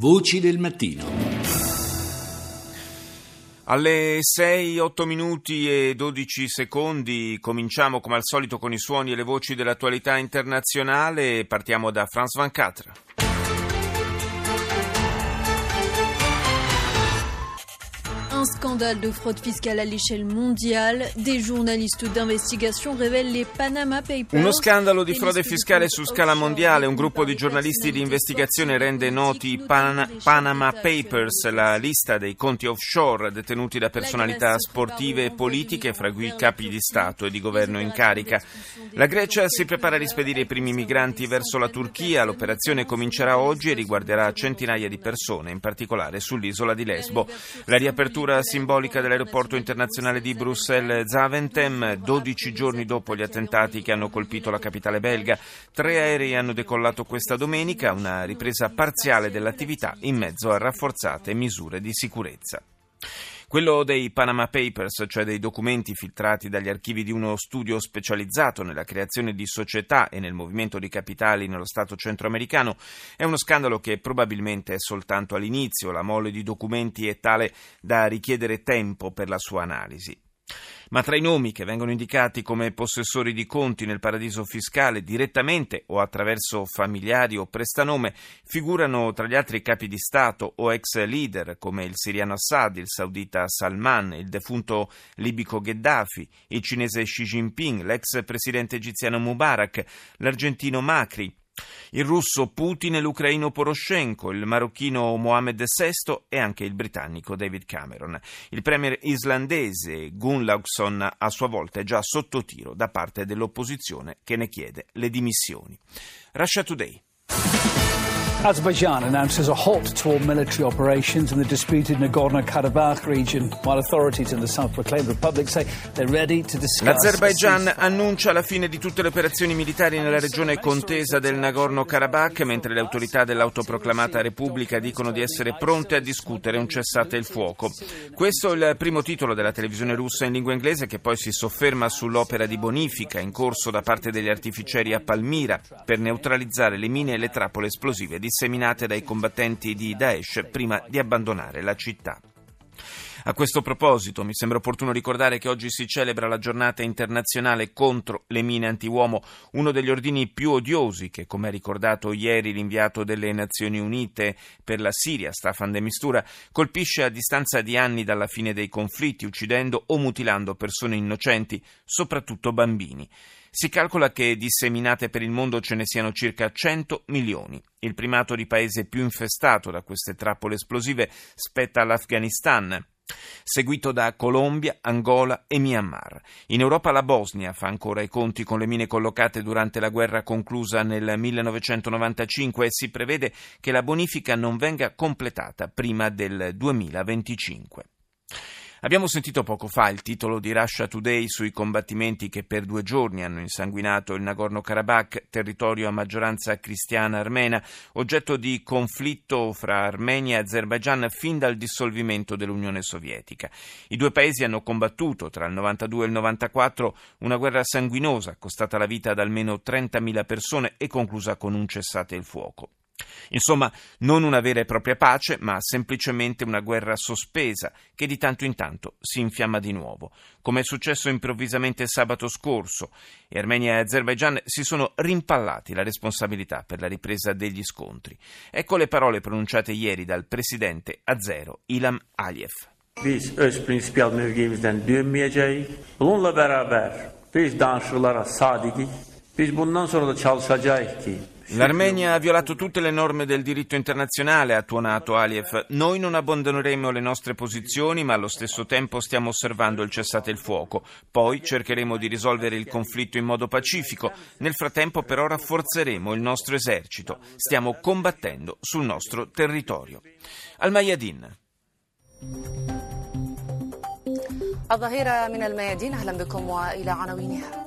Voci del mattino. Alle 6, 8 minuti e 12 secondi cominciamo come al solito con i suoni e le voci dell'attualità internazionale. Partiamo da Franz Van Catra. Scandale de fraude fiscale à l'échelle mondiale. Des journalistes d'investigation révèlent les Panama Papers. Uno scandalo di frode fiscale su scala mondiale. Un gruppo di giornalisti di investigazione rende noti i Pan- Panama Papers, la lista dei conti offshore detenuti da personalità sportive e politiche, fra cui capi di Stato e di governo in carica. La Grecia si prepara a rispedire i primi migranti verso la Turchia. L'operazione comincerà oggi e riguarderà centinaia di persone, in particolare sull'isola di Lesbo. La riapertura simbolica dell'aeroporto internazionale di Bruxelles-Zaventem, 12 giorni dopo gli attentati che hanno colpito la capitale belga. Tre aerei hanno decollato questa domenica, una ripresa parziale dell'attività in mezzo a rafforzate misure di sicurezza. Quello dei Panama Papers, cioè dei documenti filtrati dagli archivi di uno studio specializzato nella creazione di società e nel movimento di capitali nello Stato centroamericano, è uno scandalo che probabilmente è soltanto all'inizio. La mole di documenti è tale da richiedere tempo per la sua analisi. Ma tra i nomi che vengono indicati come possessori di conti nel paradiso fiscale direttamente o attraverso familiari o prestanome figurano tra gli altri capi di Stato o ex leader come il siriano Assad, il saudita Salman, il defunto libico Gheddafi, il cinese Xi Jinping, l'ex presidente egiziano Mubarak, l'argentino Macri, il russo Putin e l'ucraino Poroshenko, il marocchino Mohamed VI e anche il britannico David Cameron. Il premier islandese Gunnlaugsson a sua volta è già sotto tiro da parte dell'opposizione che ne chiede le dimissioni. Russia Today. Azerbaijan announces a halt to all military operations in the disputed Nagorno-Karabakh region, while authorities in the self-proclaimed republic say they're ready to discuss. L'Azerbaijan annuncia la fine di tutte le operazioni militari nella regione contesa del Nagorno-Karabakh, mentre le autorità dell'autoproclamata repubblica dicono di essere pronte a discutere un cessate il fuoco. Questo è il primo titolo della televisione russa in lingua inglese che poi si sofferma sull'opera di bonifica in corso da parte degli artificieri a Palmira per neutralizzare le mine e le trappole esplosive disseminate dai combattenti di Daesh prima di abbandonare la città. A questo proposito mi sembra opportuno ricordare che oggi si celebra la giornata internazionale contro le mine antiuomo, uno degli ordini più odiosi che, come ha ricordato ieri l'inviato delle Nazioni Unite per la Siria, Staffan de Mistura, colpisce a distanza di anni dalla fine dei conflitti, uccidendo o mutilando persone innocenti, soprattutto bambini. Si calcola che disseminate per il mondo ce ne siano circa 100 milioni. Il primato di paese più infestato da queste trappole esplosive spetta all'Afghanistan seguito da Colombia, Angola e Myanmar. In Europa la Bosnia fa ancora i conti con le mine collocate durante la guerra conclusa nel 1995 e si prevede che la bonifica non venga completata prima del 2025. Abbiamo sentito poco fa il titolo di Russia Today sui combattimenti che per due giorni hanno insanguinato il Nagorno-Karabakh, territorio a maggioranza cristiana armena, oggetto di conflitto fra Armenia e Azerbaijan fin dal dissolvimento dell'Unione Sovietica. I due paesi hanno combattuto tra il 92 e il 94 una guerra sanguinosa, costata la vita ad almeno 30.000 persone e conclusa con un cessate il fuoco. Insomma, non una vera e propria pace, ma semplicemente una guerra sospesa che di tanto in tanto si infiamma di nuovo, come è successo improvvisamente sabato scorso, e Armenia e Azerbaijan si sono rimpallati la responsabilità per la ripresa degli scontri. Ecco le parole pronunciate ieri dal presidente azero Ilham Aliyev. Biz öz prinsipial mevkimizden dönmeyeceğiz. Bununla beraber biz danışıklara sadikiz. L'Armenia ha violato tutte le norme del diritto internazionale, ha tuonato Aliyev. Noi non abbandoneremo le nostre posizioni, ma allo stesso tempo stiamo osservando il cessate il fuoco. Poi cercheremo di risolvere il conflitto in modo pacifico. Nel frattempo però rafforzeremo il nostro esercito. Stiamo combattendo sul nostro territorio. Al-Mayadin. الظهيرة من الميادين أهلا بكم وإلى عناوينها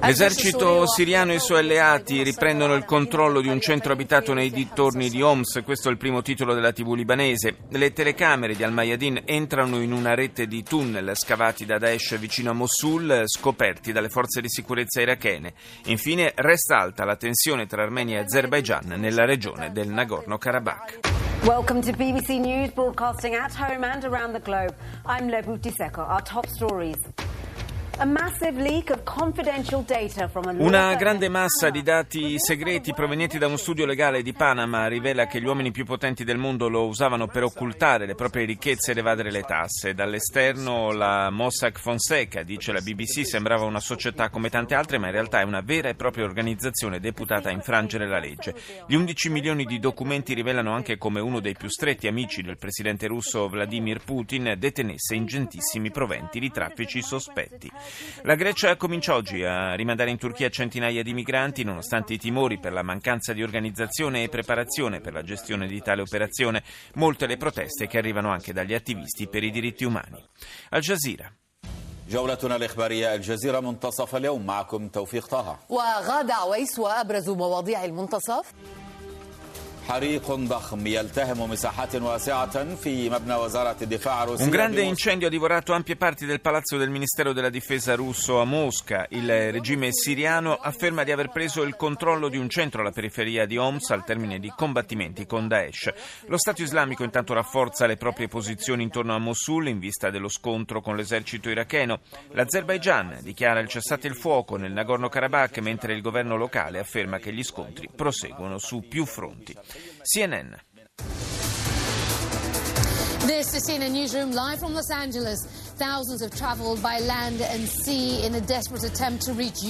L'esercito siriano e i suoi alleati riprendono il controllo di un centro abitato nei dintorni di Homs, questo è il primo titolo della TV libanese. Le telecamere di Al-Mayadin entrano in una rete di tunnel scavati da Daesh vicino a Mosul, scoperti dalle forze di sicurezza irachene. Infine resta alta la tensione tra Armenia e Azerbaijan nella regione del Nagorno-Karabakh. Welcome to BBC News, broadcasting at home and around the globe. I'm Lebu Tiseko. Our top stories. Una grande massa di dati segreti provenienti da uno studio legale di Panama rivela che gli uomini più potenti del mondo lo usavano per occultare le proprie ricchezze ed evadere le tasse. Dall'esterno la Mossack Fonseca, dice la BBC, sembrava una società come tante altre, ma in realtà è una vera e propria organizzazione deputata a infrangere la legge. Gli 11 milioni di documenti rivelano anche come uno dei più stretti amici del presidente russo Vladimir Putin detenesse ingentissimi proventi di traffici sospetti. La Grecia comincia oggi a rimandare in Turchia centinaia di migranti nonostante i timori per la mancanza di organizzazione e preparazione per la gestione di tale operazione, molte le proteste che arrivano anche dagli attivisti per i diritti umani. Al Jazeera. جولتنا الإخبارية الجزيرة منتصف اليوم معكم توفيق طه وغادة عويس وأبرز مواضيع المنتصف Un grande incendio ha divorato ampie parti del palazzo del Ministero della Difesa russo a Mosca. Il regime siriano afferma di aver preso il controllo di un centro alla periferia di Homs al termine di combattimenti con Daesh. Lo Stato islamico intanto rafforza le proprie posizioni intorno a Mosul in vista dello scontro con l'esercito iracheno. L'Azerbaigian dichiara il cessate il fuoco nel Nagorno-Karabakh mentre il governo locale afferma che gli scontri proseguono su più fronti. CNN. This is CNN Newsroom live from Los Angeles.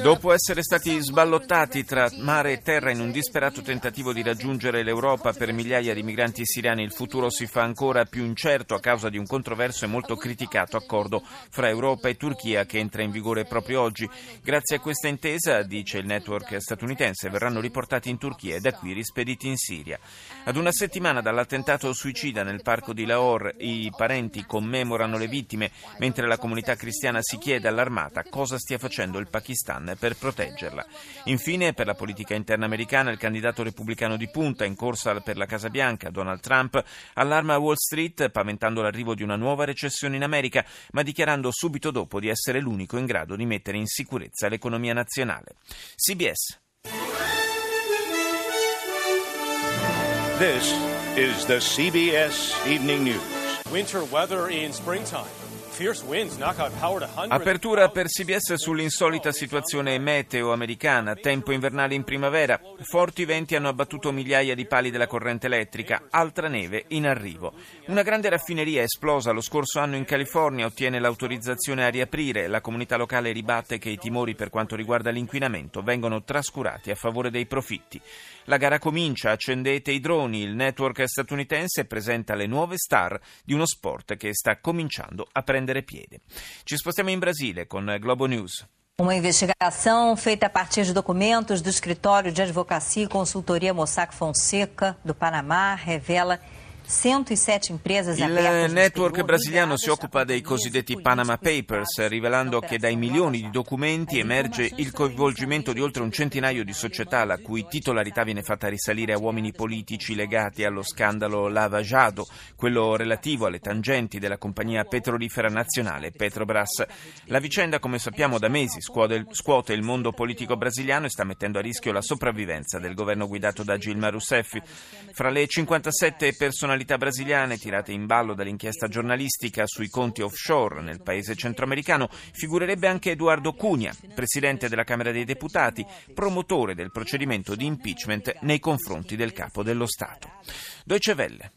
Dopo essere stati sballottati tra mare e terra in un disperato tentativo di raggiungere l'Europa per migliaia di migranti siriani, il futuro si fa ancora più incerto a causa di un controverso e molto criticato accordo fra Europa e Turchia che entra in vigore proprio oggi. Grazie a questa intesa, dice il network statunitense, verranno riportati in Turchia e da qui rispediti in Siria. Ad una settimana dall'attentato suicida nel parco di Lahore, i parenti commemorano le vittime mentre la comunità cristiana si chiede all'armata cosa stia facendo il Pakistan per proteggerla. Infine, per la politica interna americana, il candidato repubblicano di punta in corsa per la Casa Bianca, Donald Trump, allarma Wall Street paventando l'arrivo di una nuova recessione in America, ma dichiarando subito dopo di essere l'unico in grado di mettere in sicurezza l'economia nazionale. CBS. This is the CBS Evening News. Winter weather in springtime. Apertura per CBS sull'insolita situazione meteo americana, tempo invernale in primavera, forti venti hanno abbattuto migliaia di pali della corrente elettrica, altra neve in arrivo. Una grande raffineria esplosa lo scorso anno in California. Ottiene l'autorizzazione a riaprire, la comunità locale ribatte che i timori per quanto riguarda l'inquinamento vengono trascurati a favore dei profitti. La gara comincia, accendete i droni, il network statunitense presenta le nuove star di uno sport che sta cominciando a prendere prendere piede. Ci spostiamo in Brasile con Globo News. Uma investigação feita a partir de documentos do escritório de advocacia e consultoria Mossack Fonseca do Panamá revela il network brasiliano si occupa dei cosiddetti Panama Papers, rivelando che dai milioni di documenti emerge il coinvolgimento di oltre un centinaio di società la cui titolarità viene fatta risalire a uomini politici legati allo scandalo Lava Jado, quello relativo alle tangenti della compagnia petrolifera nazionale Petrobras. La vicenda, come sappiamo da mesi, scuote il mondo politico brasiliano e sta mettendo a rischio la sopravvivenza del governo guidato da Gilmar Rousseff. Fra le 57 personalità personalità brasiliane tirate in ballo dall'inchiesta giornalistica sui conti offshore nel paese centroamericano figurerebbe anche Eduardo Cunha, presidente della Camera dei Deputati, promotore del procedimento di impeachment nei confronti del capo dello Stato. Deutsche Welle.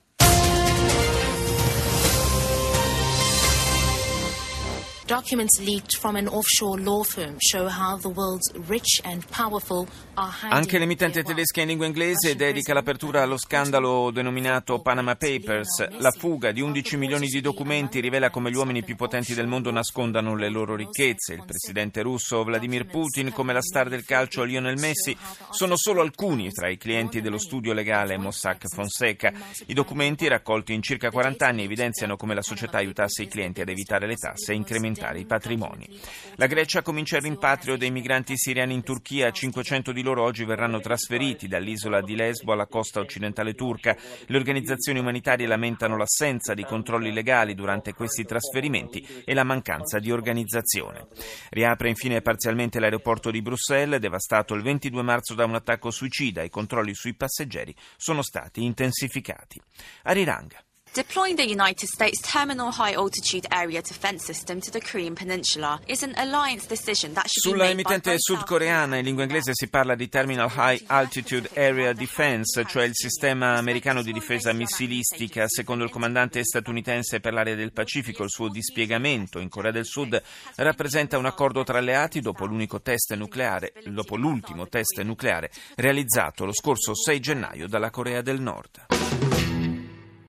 Anche l'emittente tedesca in lingua inglese dedica l'apertura allo scandalo denominato Panama Papers. La fuga di 11 milioni di documenti rivela come gli uomini più potenti del mondo nascondano le loro ricchezze. Il presidente russo Vladimir Putin, come la star del calcio Lionel Messi, sono solo alcuni tra i clienti dello studio legale Mossack Fonseca. I documenti, raccolti in circa 40 anni, evidenziano come la società aiutasse i clienti ad evitare le tasse e incrementare portare i patrimoni. La Grecia comincia il rimpatrio dei migranti siriani in Turchia, 500 di loro oggi verranno trasferiti dall'isola di Lesbo alla costa occidentale turca. Le organizzazioni umanitarie lamentano l'assenza di controlli legali durante questi trasferimenti e la mancanza di organizzazione. Riapre infine parzialmente l'aeroporto di Bruxelles, devastato il 22 marzo da un attacco suicida. I controlli sui passeggeri sono stati intensificati. Ariranga. Deploying the United States Terminal High Altitude Area Defense System to the Korean Peninsula is an alliance decision that should Sulla be made by emittente sudcoreana in lingua inglese si parla di Terminal High Altitude Area Defense, cioè il sistema americano di difesa missilistica. Secondo il comandante statunitense per l'area del Pacifico, il suo dispiegamento in Corea del Sud rappresenta un accordo tra alleati dopo, test nucleare, dopo l'ultimo test nucleare realizzato lo scorso 6 gennaio dalla Corea del Nord.